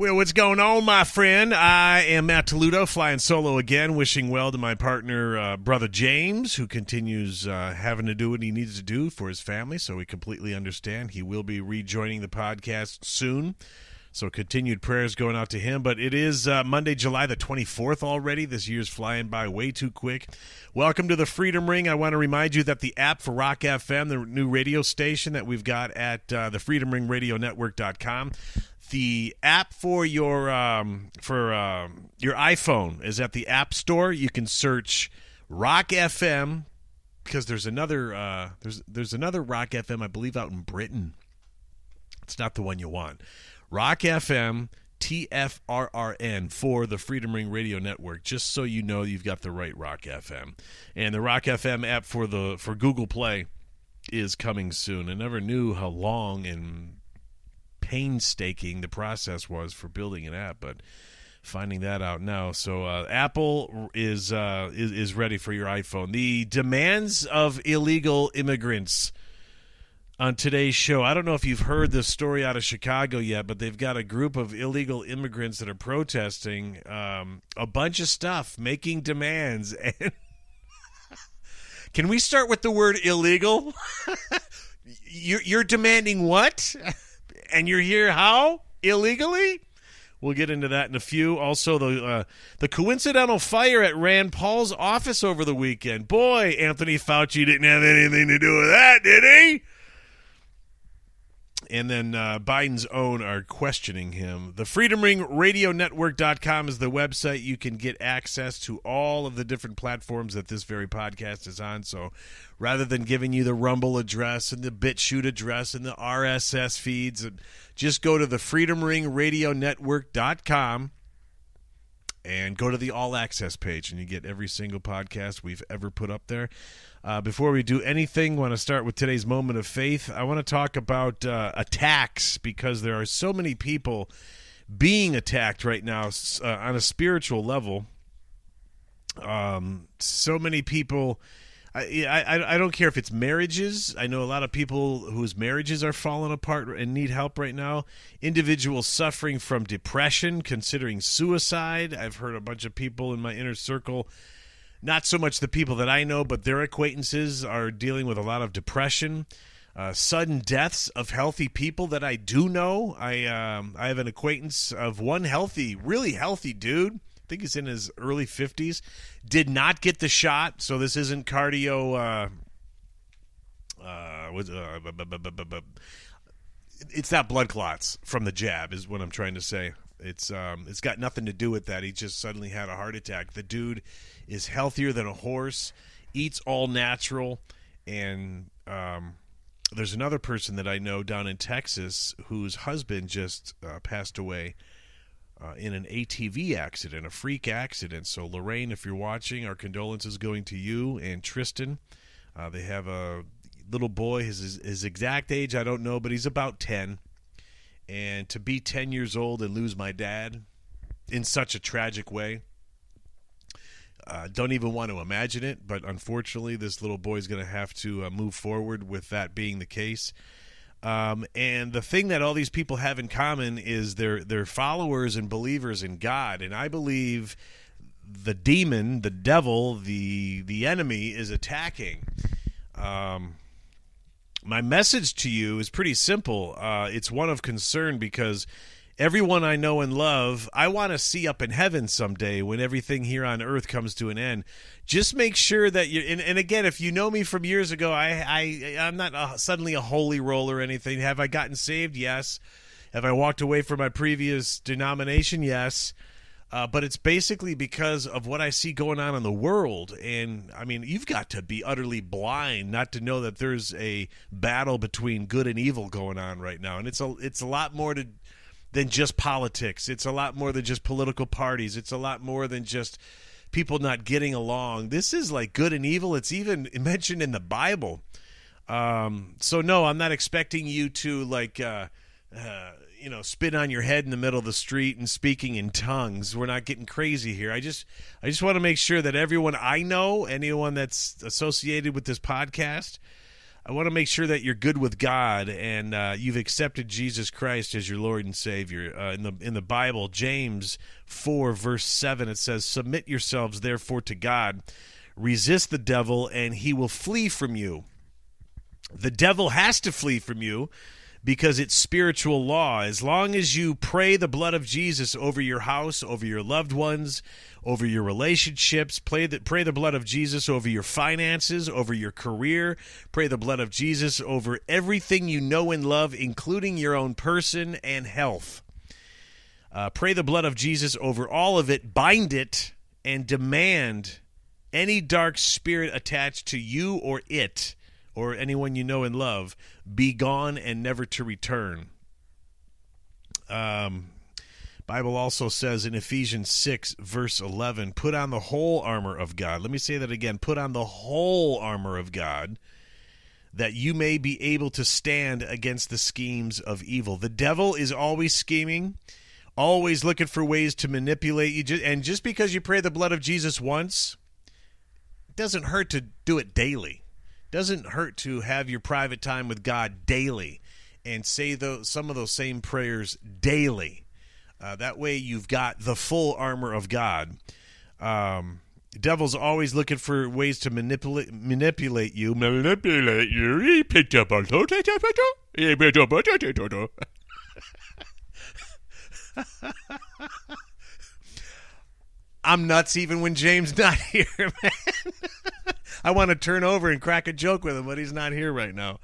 Well, what's going on, my friend? I am Matt Toludo, flying solo again, wishing well to my partner, uh, brother James, who continues uh, having to do what he needs to do for his family. So we completely understand. He will be rejoining the podcast soon. So continued prayers going out to him. But it is uh, Monday, July the 24th already. This year's flying by way too quick. Welcome to the Freedom Ring. I want to remind you that the app for Rock FM, the new radio station that we've got at uh, the freedomringradionetwork.com, the app for your um, for um, your iPhone is at the App Store. You can search Rock FM because there's another uh, there's there's another Rock FM I believe out in Britain. It's not the one you want. Rock FM TFRRN for the Freedom Ring Radio Network, just so you know you've got the right Rock FM. And the Rock FM app for the for Google Play is coming soon. I never knew how long and painstaking the process was for building an app, but finding that out now. So uh, Apple is, uh, is is ready for your iPhone. The demands of illegal immigrants on today's show. I don't know if you've heard this story out of Chicago yet, but they've got a group of illegal immigrants that are protesting um, a bunch of stuff, making demands. And can we start with the word illegal? you're, you're demanding what? and you're here how illegally? We'll get into that in a few. Also, the uh, the coincidental fire at Rand Paul's office over the weekend. Boy, Anthony Fauci didn't have anything to do with that, did he? And then uh, Biden's own are questioning him. The Freedom Ring Radio Network.com is the website. You can get access to all of the different platforms that this very podcast is on. So rather than giving you the Rumble address and the BitChute address and the RSS feeds, just go to the Freedom Ring Radio Network.com and go to the all access page and you get every single podcast we've ever put up there. Uh, before we do anything, want to start with today's moment of faith. I want to talk about uh, attacks because there are so many people being attacked right now uh, on a spiritual level. Um, so many people. I, I I don't care if it's marriages. I know a lot of people whose marriages are falling apart and need help right now. Individuals suffering from depression, considering suicide. I've heard a bunch of people in my inner circle not so much the people that I know, but their acquaintances are dealing with a lot of depression. Uh, sudden deaths of healthy people that I do know. I um, I have an acquaintance of one healthy, really healthy dude. I think he's in his early fifties. Did not get the shot, so this isn't cardio. Uh, uh, was, uh, it's not blood clots from the jab, is what I'm trying to say. It's um, it's got nothing to do with that. He just suddenly had a heart attack. The dude is healthier than a horse, eats all natural, and um, there's another person that I know down in Texas whose husband just uh, passed away uh, in an ATV accident, a freak accident. So Lorraine, if you're watching, our condolences going to you and Tristan. Uh, they have a little boy, his his exact age I don't know, but he's about ten. And to be ten years old and lose my dad in such a tragic way uh, don't even want to imagine it, but unfortunately, this little boy is going to have to uh, move forward with that being the case. Um, and the thing that all these people have in common is they're they're followers and believers in God, and I believe the demon, the devil, the the enemy is attacking. Um, my message to you is pretty simple. Uh, it's one of concern because everyone I know and love, I want to see up in heaven someday when everything here on earth comes to an end. Just make sure that you. And, and again, if you know me from years ago, I, I I'm not a, suddenly a holy roll or anything. Have I gotten saved? Yes. Have I walked away from my previous denomination? Yes. Uh, but it's basically because of what I see going on in the world. And I mean, you've got to be utterly blind not to know that there's a battle between good and evil going on right now. And it's a it's a lot more to than just politics. It's a lot more than just political parties. It's a lot more than just people not getting along. This is like good and evil. It's even mentioned in the Bible. Um, so no, I'm not expecting you to like uh, uh, you know spit on your head in the middle of the street and speaking in tongues. We're not getting crazy here. I just I just want to make sure that everyone I know, anyone that's associated with this podcast, I want to make sure that you're good with God and uh, you've accepted Jesus Christ as your Lord and Savior. Uh, in the in the Bible, James four verse seven, it says, "Submit yourselves therefore to God, resist the devil, and he will flee from you." The devil has to flee from you because it's spiritual law. As long as you pray the blood of Jesus over your house, over your loved ones, over your relationships, pray the, pray the blood of Jesus over your finances, over your career, pray the blood of Jesus over everything you know and love, including your own person and health. Uh, pray the blood of Jesus over all of it, bind it, and demand any dark spirit attached to you or it or anyone you know and love be gone and never to return. Um, Bible also says in Ephesians 6 verse 11, put on the whole armor of God. Let me say that again, put on the whole armor of God that you may be able to stand against the schemes of evil. The devil is always scheming, always looking for ways to manipulate you and just because you pray the blood of Jesus once, it doesn't hurt to do it daily doesn't hurt to have your private time with God daily and say those, some of those same prayers daily. Uh, that way, you've got the full armor of God. Um, devil's always looking for ways to manipulate manipulate you. Manipulate you. I'm nuts even when James not here, man. I want to turn over and crack a joke with him, but he's not here right now.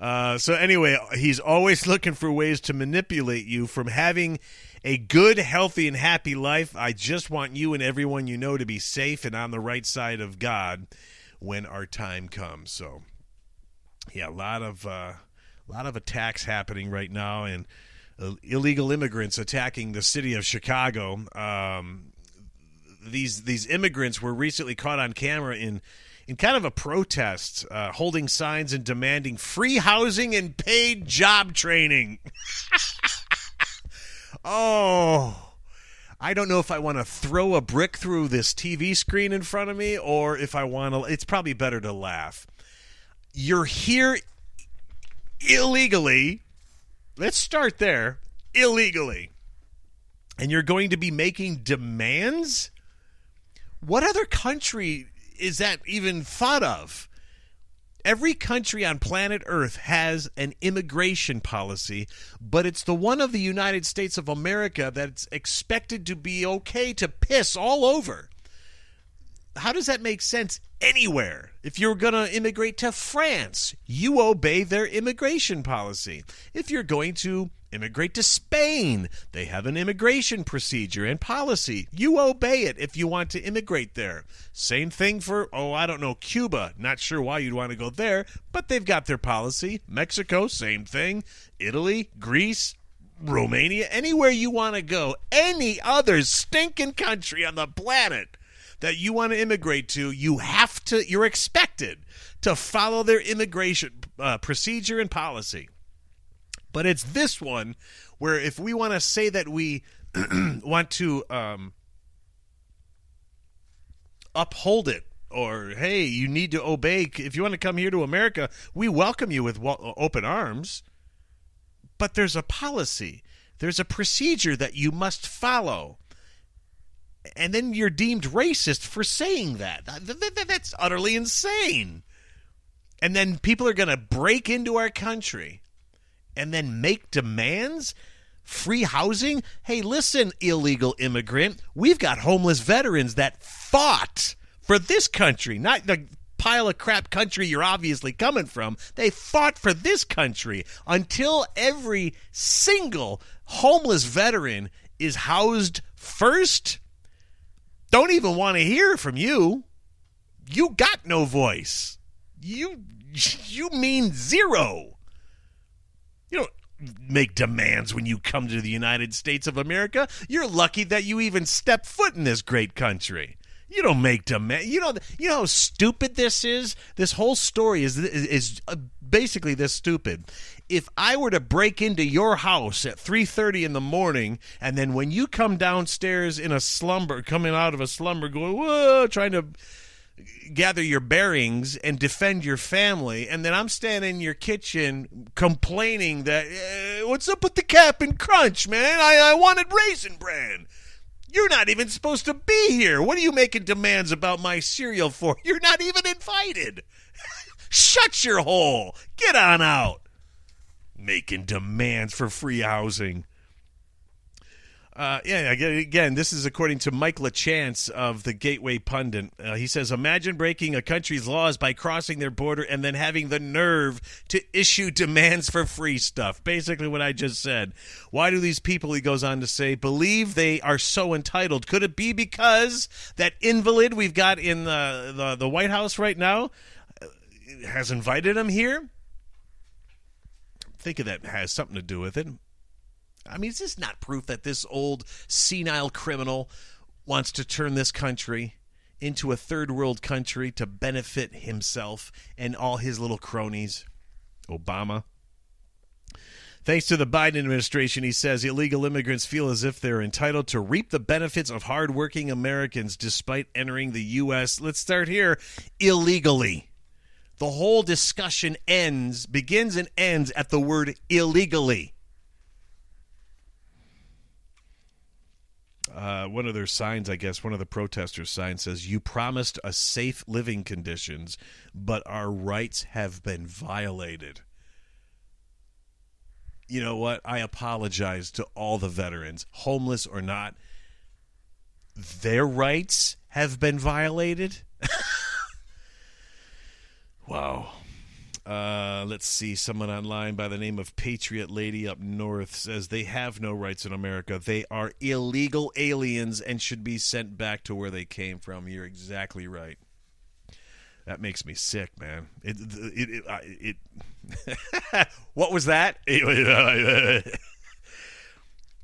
Uh, so anyway, he's always looking for ways to manipulate you from having a good, healthy, and happy life. I just want you and everyone you know to be safe and on the right side of God when our time comes. So, yeah, a lot of uh, a lot of attacks happening right now, and uh, illegal immigrants attacking the city of Chicago. Um, these these immigrants were recently caught on camera in in kind of a protest, uh, holding signs and demanding free housing and paid job training. oh, I don't know if I want to throw a brick through this TV screen in front of me or if I want to. It's probably better to laugh. You're here illegally. Let's start there. Illegally. And you're going to be making demands? What other country is that even thought of? Every country on planet Earth has an immigration policy, but it's the one of the United States of America that's expected to be okay to piss all over. How does that make sense anywhere? If you're going to immigrate to France, you obey their immigration policy. If you're going to immigrate to Spain. They have an immigration procedure and policy. You obey it if you want to immigrate there. Same thing for, oh, I don't know, Cuba. Not sure why you'd want to go there, but they've got their policy. Mexico, same thing. Italy, Greece, Romania, anywhere you want to go, any other stinking country on the planet that you want to immigrate to, you have to, you're expected to follow their immigration uh, procedure and policy. But it's this one where if we want to say that we want to um, uphold it or hey you need to obey if you want to come here to america we welcome you with open arms. But there's a policy there's a procedure that you must follow. And then you're deemed racist for saying that. That's utterly insane. And then people are going to break into our country and then make demands? Free housing? Hey, listen, illegal immigrant. We've got homeless veterans that fought for this country, not the pile of crap country you're obviously coming from. They fought for this country until every single homeless veteran is housed first. Don't even want to hear from you. You got no voice. You you mean zero. You don't make demands when you come to the United States of America. You're lucky that you even step foot in this great country. You don't make demands. You know. You know how stupid this is. This whole story is is, is uh, basically this stupid. If I were to break into your house at three thirty in the morning, and then when you come downstairs in a slumber, coming out of a slumber, going whoa, trying to gather your bearings and defend your family, and then I'm standing in your kitchen complaining that eh, what's up with the Cap'n Crunch, man? I, I wanted Raisin Bran. You're not even supposed to be here. What are you making demands about my cereal for? You're not even invited. Shut your hole. Get on out. Making demands for free housing. Uh, yeah, again, this is according to Mike LaChance of the Gateway Pundit. Uh, he says, Imagine breaking a country's laws by crossing their border and then having the nerve to issue demands for free stuff. Basically, what I just said. Why do these people, he goes on to say, believe they are so entitled? Could it be because that invalid we've got in the, the, the White House right now uh, has invited him here? think of that has something to do with it. I mean, is this not proof that this old senile criminal wants to turn this country into a third world country to benefit himself and all his little cronies? Obama. Thanks to the Biden administration, he says illegal immigrants feel as if they're entitled to reap the benefits of hardworking Americans despite entering the U.S. Let's start here illegally. The whole discussion ends, begins and ends at the word illegally. Uh, one of their signs, I guess, one of the protesters' signs says, "You promised us safe living conditions, but our rights have been violated." You know what? I apologize to all the veterans, homeless or not. Their rights have been violated. wow. Uh, let's see. Someone online by the name of Patriot Lady up north says they have no rights in America. They are illegal aliens and should be sent back to where they came from. You're exactly right. That makes me sick, man. It it it. it what was that?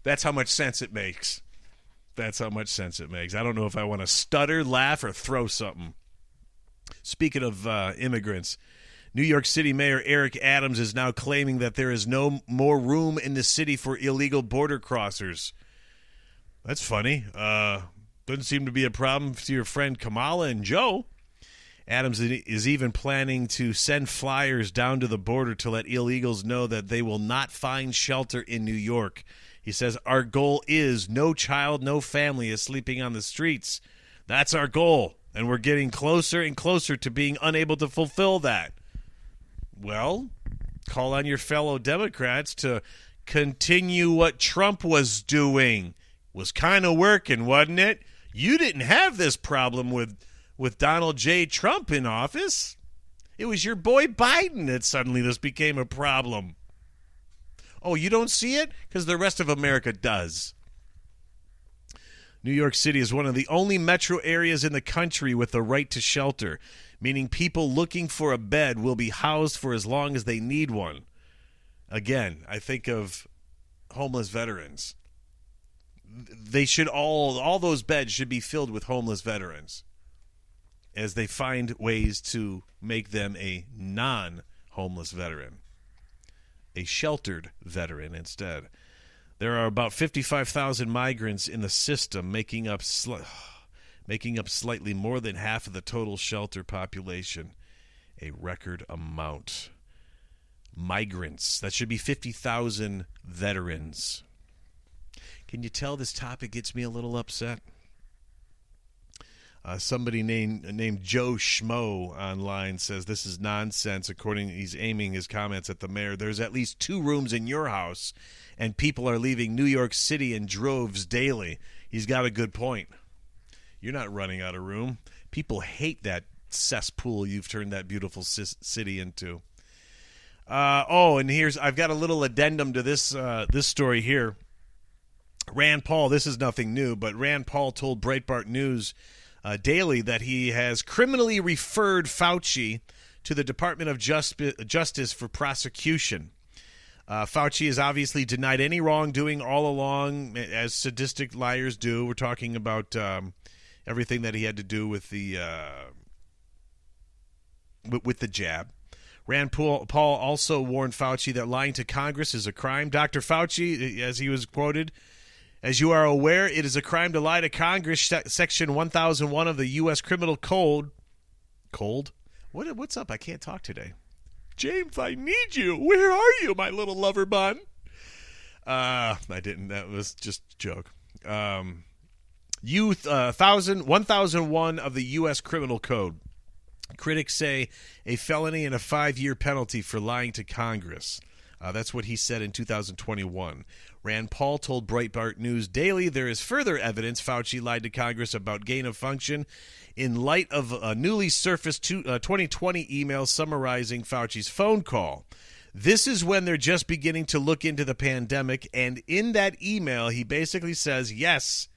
That's how much sense it makes. That's how much sense it makes. I don't know if I want to stutter, laugh, or throw something. Speaking of uh, immigrants, New York City Mayor Eric Adams is now claiming that there is no more room in the city for illegal border crossers. That's funny. Uh, doesn't seem to be a problem to your friend Kamala and Joe. Adams is even planning to send flyers down to the border to let illegals know that they will not find shelter in New York. He says, Our goal is no child, no family is sleeping on the streets. That's our goal. And we're getting closer and closer to being unable to fulfill that. Well, call on your fellow Democrats to continue what Trump was doing. Was kind of working, wasn't it? You didn't have this problem with with Donald J. Trump in office. It was your boy Biden that suddenly this became a problem. Oh, you don't see it? Because the rest of America does. New York City is one of the only metro areas in the country with the right to shelter meaning people looking for a bed will be housed for as long as they need one. Again, I think of homeless veterans. They should all all those beds should be filled with homeless veterans as they find ways to make them a non-homeless veteran, a sheltered veteran instead. There are about 55,000 migrants in the system making up sl- making up slightly more than half of the total shelter population, a record amount. Migrants, that should be 50,000 veterans. Can you tell this topic gets me a little upset? Uh, somebody named named Joe Schmo online says this is nonsense. According, he's aiming his comments at the mayor. There's at least two rooms in your house, and people are leaving New York City in droves daily. He's got a good point. You're not running out of room. People hate that cesspool you've turned that beautiful city into. Uh, oh, and here's I've got a little addendum to this uh, this story here. Rand Paul, this is nothing new, but Rand Paul told Breitbart News uh, Daily that he has criminally referred Fauci to the Department of Just- Justice for prosecution. Uh, Fauci has obviously denied any wrongdoing all along, as sadistic liars do. We're talking about um, everything that he had to do with the uh, with, with the jab. Rand Paul, also warned Fauci that lying to Congress is a crime. Dr. Fauci, as he was quoted, as you are aware, it is a crime to lie to Congress. Section 1001 of the U.S. Criminal Code Cold? What what's up? I can't talk today. James, I need you. Where are you, my little lover bun? Uh, I didn't. That was just a joke. Um, youth, uh, thousand, one thousand one of the U.S. Criminal Code. Critics say a felony and a five-year penalty for lying to Congress. Uh, that's what he said in 2021. Rand Paul told Breitbart News Daily there is further evidence Fauci lied to Congress about gain of function in light of a newly surfaced two, uh, 2020 email summarizing Fauci's phone call. This is when they're just beginning to look into the pandemic. And in that email, he basically says, yes,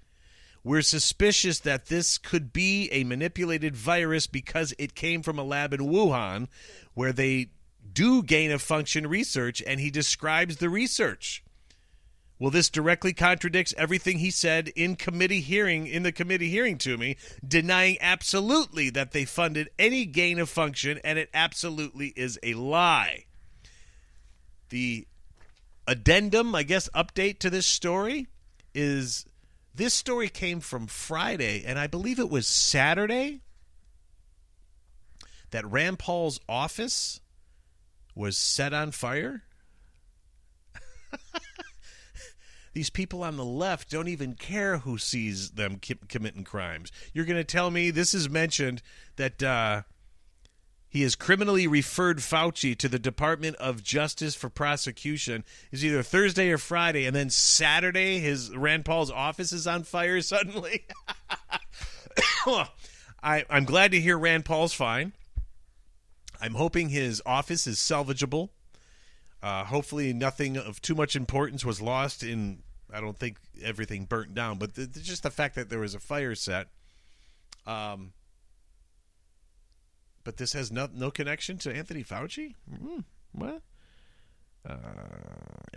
we're suspicious that this could be a manipulated virus because it came from a lab in Wuhan where they do gain of function research. And he describes the research. Well, this directly contradicts everything he said in committee hearing in the committee hearing to me, denying absolutely that they funded any gain of function, and it absolutely is a lie. The addendum, I guess, update to this story is this story came from Friday, and I believe it was Saturday that Rand Paul's office was set on fire. These people on the left don't even care who sees them committing crimes. You're going to tell me this is mentioned that uh, he has criminally referred Fauci to the Department of Justice for prosecution. Is either Thursday or Friday, and then Saturday his Rand Paul's office is on fire suddenly. I, I'm glad to hear Rand Paul's fine. I'm hoping his office is salvageable. Uh, hopefully, nothing of too much importance was lost in I don't think everything burnt down, but just the fact that there was a fire set. Um, but this has no no connection to Anthony Fauci. Mm, what? Uh,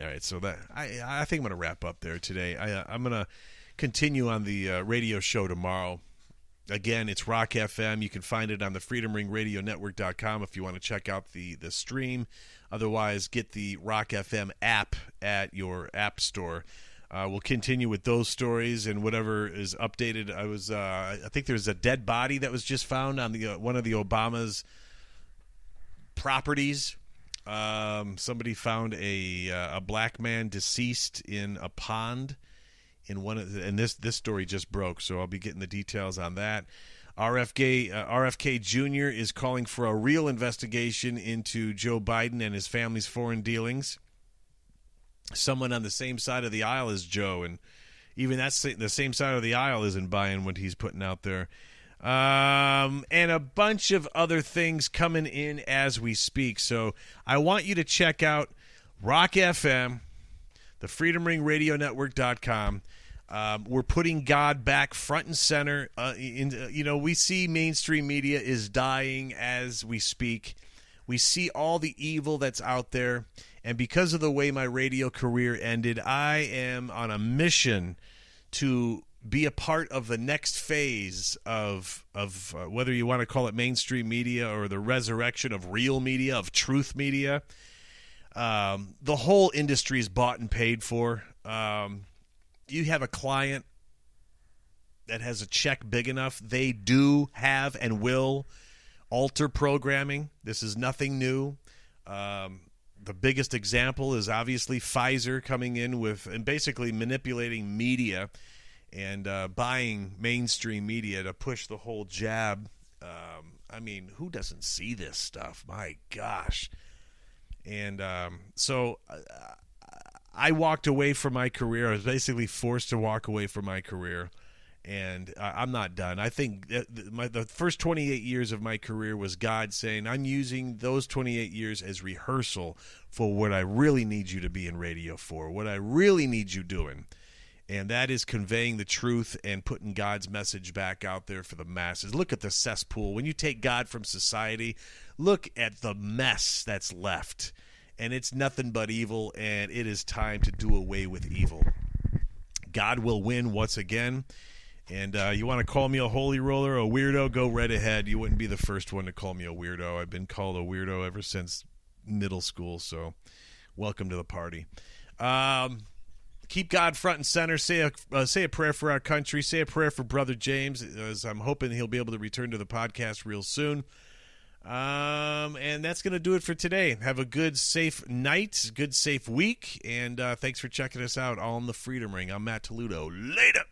all right, so that I I think I'm gonna wrap up there today. I I'm gonna continue on the uh, radio show tomorrow. Again, it's Rock FM. You can find it on the FreedomRingRadioNetwork.com if you want to check out the the stream. Otherwise, get the Rock FM app at your app store. Uh, we'll continue with those stories and whatever is updated. I was, uh, I think there's a dead body that was just found on the uh, one of the Obama's properties. Um, somebody found a uh, a black man deceased in a pond in one of the, and this this story just broke, so I'll be getting the details on that. RFK uh, RFK Jr. is calling for a real investigation into Joe Biden and his family's foreign dealings someone on the same side of the aisle as Joe, and even that's the same side of the aisle isn't buying what he's putting out there. Um, and a bunch of other things coming in as we speak. So I want you to check out Rock FM, the Freedom Ring Radio Network.com. Um, we're putting God back front and center. Uh, in, uh, you know, we see mainstream media is dying as we speak. We see all the evil that's out there. And because of the way my radio career ended, I am on a mission to be a part of the next phase of of uh, whether you want to call it mainstream media or the resurrection of real media of truth media. Um, the whole industry is bought and paid for. Um, you have a client that has a check big enough, they do have and will alter programming. This is nothing new. Um, the biggest example is obviously Pfizer coming in with and basically manipulating media and uh, buying mainstream media to push the whole jab. Um, I mean, who doesn't see this stuff? My gosh. And um, so uh, I walked away from my career. I was basically forced to walk away from my career and I'm not done. I think my, the first 28 years of my career was God saying, I'm using those 28 years as rehearsal for what I really need you to be in radio for, what I really need you doing. And that is conveying the truth and putting God's message back out there for the masses. Look at the cesspool. When you take God from society, look at the mess that's left. And it's nothing but evil, and it is time to do away with evil. God will win once again and uh, you want to call me a holy roller, a weirdo? Go right ahead. You wouldn't be the first one to call me a weirdo. I've been called a weirdo ever since middle school. So, welcome to the party. Um, keep God front and center. Say a uh, say a prayer for our country. Say a prayer for Brother James, as I'm hoping he'll be able to return to the podcast real soon. Um, and that's going to do it for today. Have a good, safe night, good, safe week, and uh, thanks for checking us out on the Freedom Ring. I'm Matt Toludo. Later.